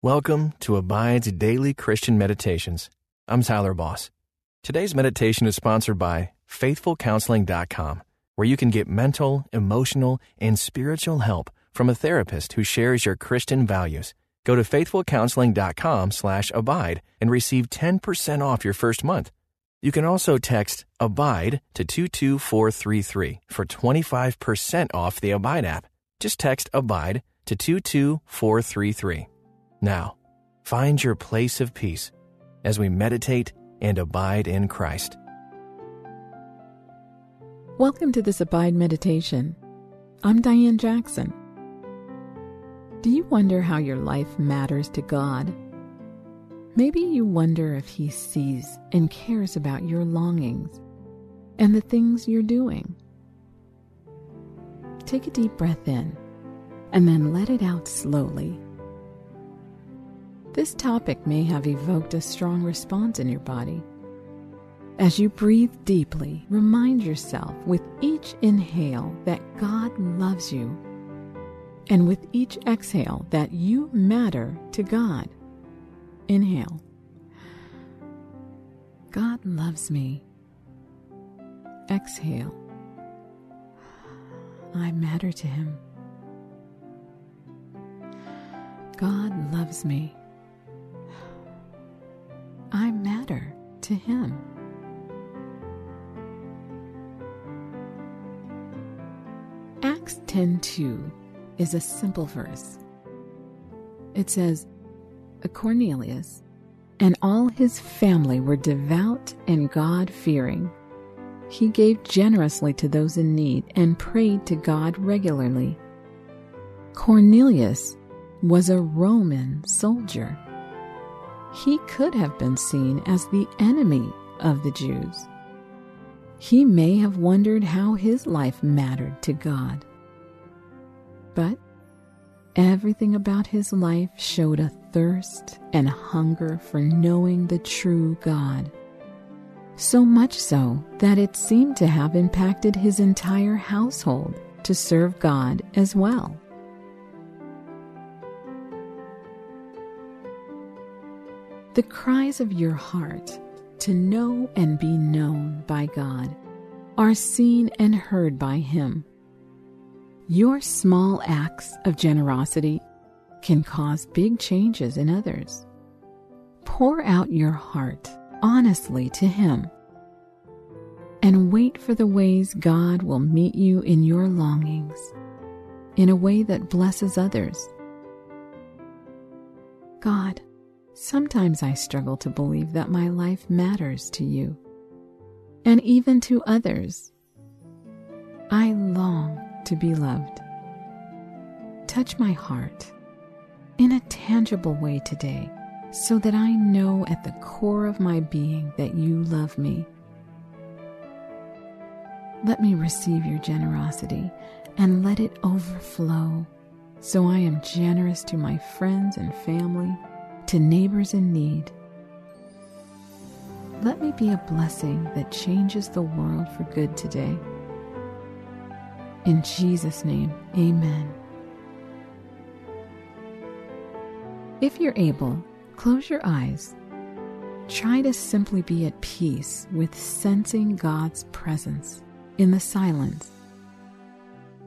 Welcome to Abide's Daily Christian Meditations. I'm Tyler Boss. Today's meditation is sponsored by FaithfulCounseling.com, where you can get mental, emotional, and spiritual help from a therapist who shares your Christian values. Go to FaithfulCounseling.com slash abide and receive 10% off your first month. You can also text ABIDE to 22433 for 25% off the Abide app. Just text ABIDE to 22433. Now, find your place of peace as we meditate and abide in Christ. Welcome to this Abide Meditation. I'm Diane Jackson. Do you wonder how your life matters to God? Maybe you wonder if He sees and cares about your longings and the things you're doing. Take a deep breath in and then let it out slowly. This topic may have evoked a strong response in your body. As you breathe deeply, remind yourself with each inhale that God loves you, and with each exhale that you matter to God. Inhale. God loves me. Exhale. I matter to Him. God loves me. To Him. Acts 10:2 is a simple verse. It says, Cornelius and all his family were devout and God fearing. He gave generously to those in need and prayed to God regularly. Cornelius was a Roman soldier. He could have been seen as the enemy of the Jews. He may have wondered how his life mattered to God. But everything about his life showed a thirst and hunger for knowing the true God. So much so that it seemed to have impacted his entire household to serve God as well. The cries of your heart to know and be known by God are seen and heard by Him. Your small acts of generosity can cause big changes in others. Pour out your heart honestly to Him and wait for the ways God will meet you in your longings in a way that blesses others. God, sometimes I struggle to believe that my life matters to you and even to others. I long to be loved. Touch my heart in a tangible way today so that I know at the core of my being that you love me. Let me receive your generosity and let it overflow so I am generous to my friends and family, to neighbors in need. Let me be a blessing that changes the world for good today. In Jesus' name, amen. If you're able, close your eyes. Try to simply be at peace with sensing God's presence in the silence.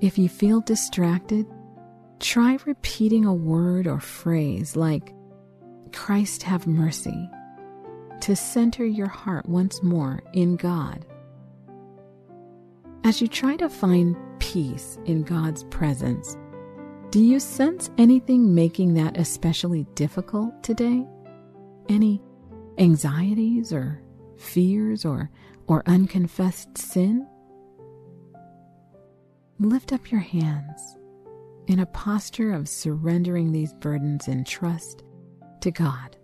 If you feel distracted, try repeating a word or phrase like, Christ have mercy, to center your heart once more in God. As you try to find peace in God's presence, do you sense anything making that especially difficult today? Any anxieties or fears or, or unconfessed sin? Lift up your hands in a posture of surrendering these burdens in trust to God.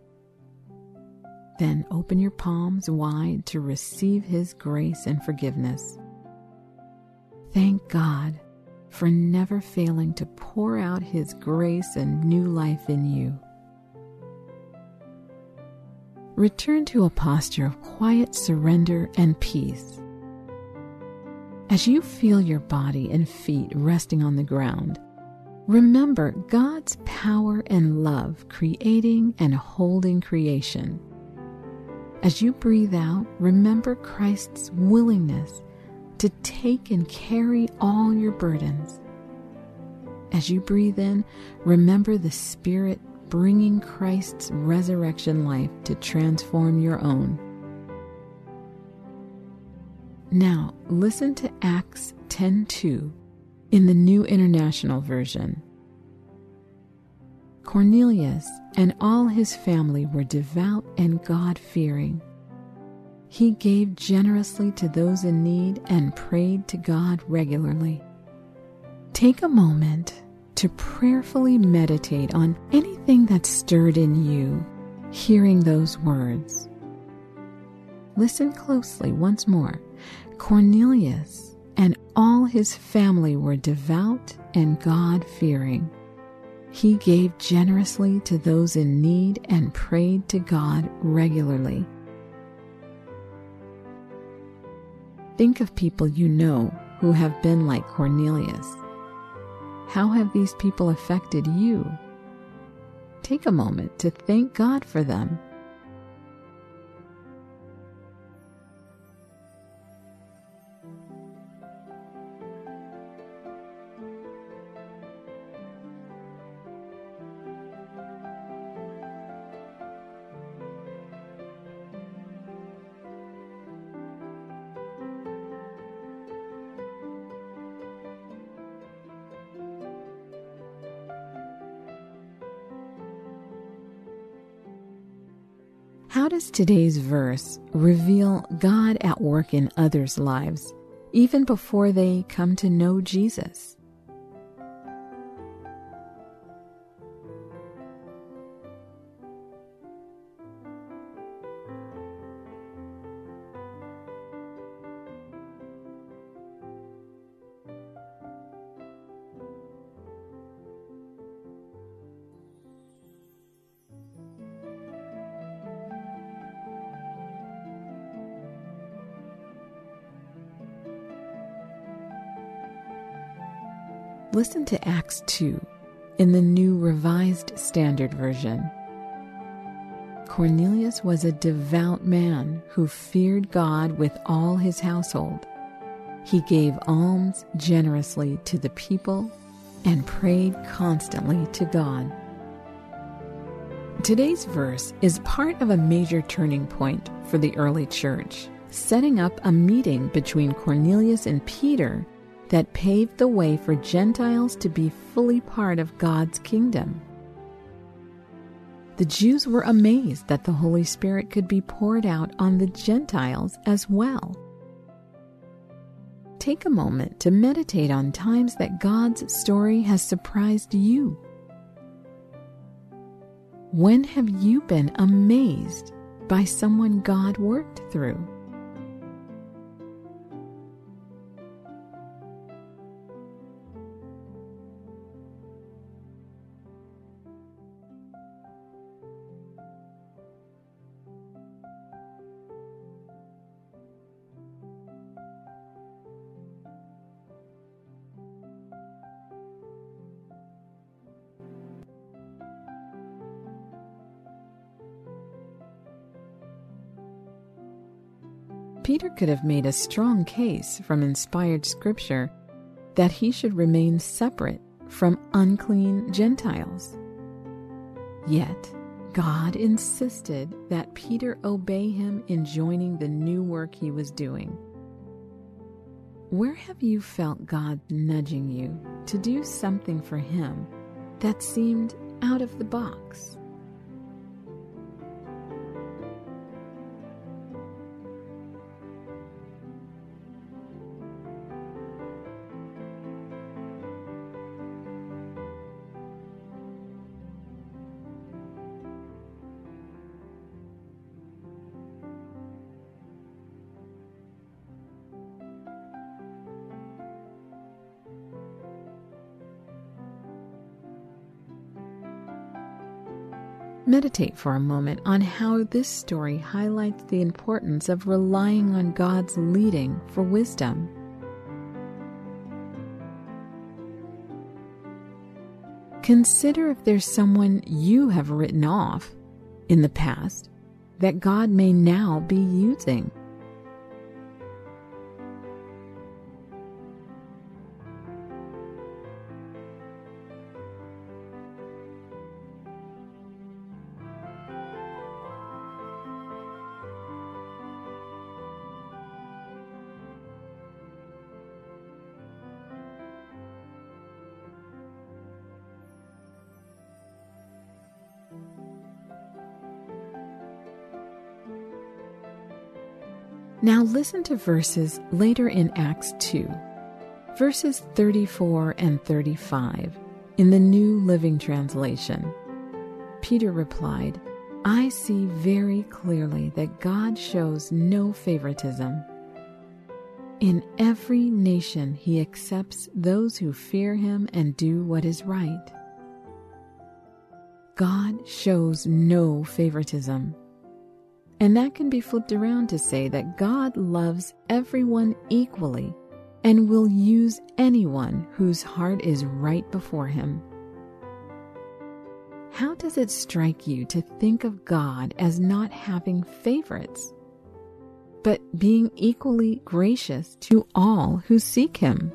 Then open your palms wide to receive His grace and forgiveness. Thank God for never failing to pour out His grace and new life in you. Return to a posture of quiet surrender and peace. As you feel your body and feet resting on the ground, Remember God's power and love creating and holding creation. As you breathe out, remember Christ's willingness to take and carry all your burdens. As you breathe in, remember the Spirit bringing Christ's resurrection life to transform your own. Now, listen to Acts 10:2 in the New International Version. Cornelius and all his family were devout and God fearing. He gave generously to those in need and prayed to God regularly. Take a moment to prayerfully meditate on anything that stirred in you hearing those words. Listen closely once more. Cornelius and all his family were devout and God fearing. He gave generously to those in need and prayed to God regularly. Think of people you know who have been like Cornelius. How have these people affected you? Take a moment to thank God for them How does today's verse reveal God at work in others' lives, even before they come to know Jesus? Listen to Acts 2 in the New Revised Standard Version. Cornelius was a devout man who feared God with all his household. He gave alms generously to the people and prayed constantly to God. Today's verse is part of a major turning point for the early church, setting up a meeting between Cornelius and Peter that paved the way for Gentiles to be fully part of God's kingdom. The Jews were amazed that the Holy Spirit could be poured out on the Gentiles as well. Take a moment to meditate on times that God's story has surprised you. When have you been amazed by someone God worked through? Peter could have made a strong case from inspired scripture that he should remain separate from unclean Gentiles. Yet, God insisted that Peter obey him in joining the new work he was doing. Where have you felt God nudging you to do something for him that seemed out of the box? Meditate for a moment on how this story highlights the importance of relying on God's leading for wisdom. consider if there's someone you have written off in the past that God may now be using. Now listen to verses later in Acts 2, verses 34 and 35 in the New Living Translation. Peter replied, I see very clearly that God shows no favoritism. In every nation, he accepts those who fear him and do what is right. God shows no favoritism. And that can be flipped around to say that God loves everyone equally and will use anyone whose heart is right before Him. How does it strike you to think of God as not having favorites, but being equally gracious to all who seek Him?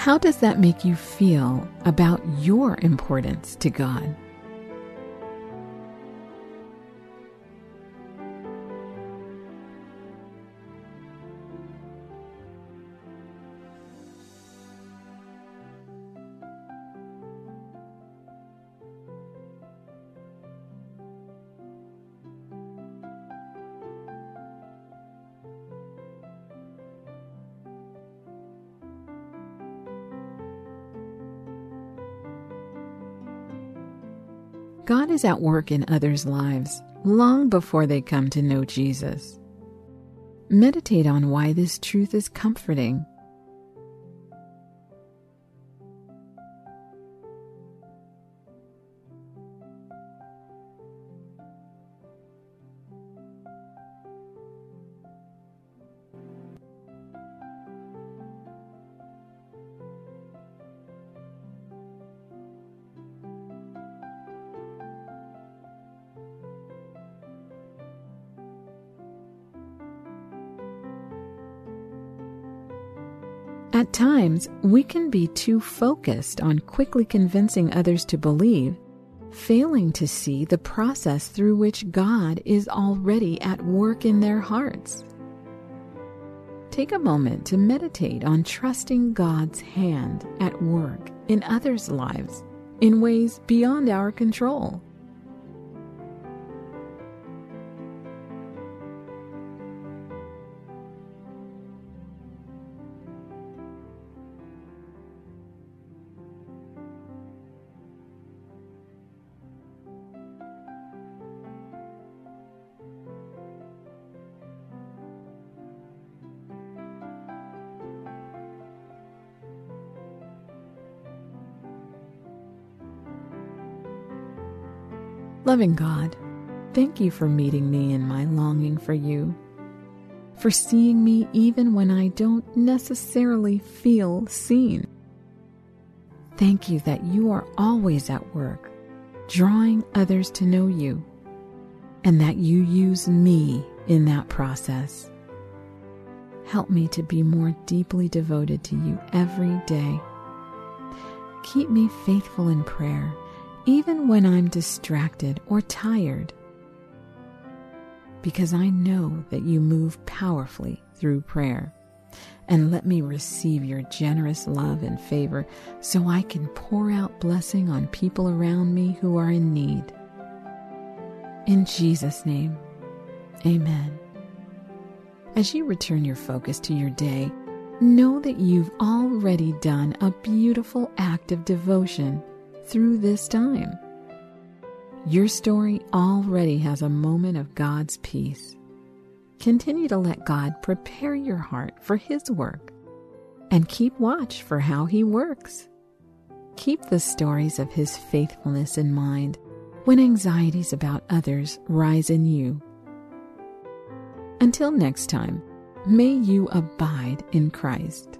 How does that make you feel about your importance to God? God is at work in others' lives long before they come to know Jesus. Meditate on why this truth is comforting At times, we can be too focused on quickly convincing others to believe, failing to see the process through which God is already at work in their hearts. Take a moment to meditate on trusting God's hand at work in others' lives in ways beyond our control. Loving God, thank you for meeting me in my longing for you, for seeing me even when I don't necessarily feel seen. Thank you that you are always at work, drawing others to know you, and that you use me in that process. Help me to be more deeply devoted to you every day. Keep me faithful in prayer even when I'm distracted or tired, because I know that you move powerfully through prayer. And let me receive your generous love and favor so I can pour out blessing on people around me who are in need. In Jesus' name, amen. As you return your focus to your day, know that you've already done a beautiful act of devotion through this time. Your story already has a moment of God's peace. Continue to let God prepare your heart for His work and keep watch for how He works. Keep the stories of His faithfulness in mind when anxieties about others rise in you. Until next time, may you abide in Christ.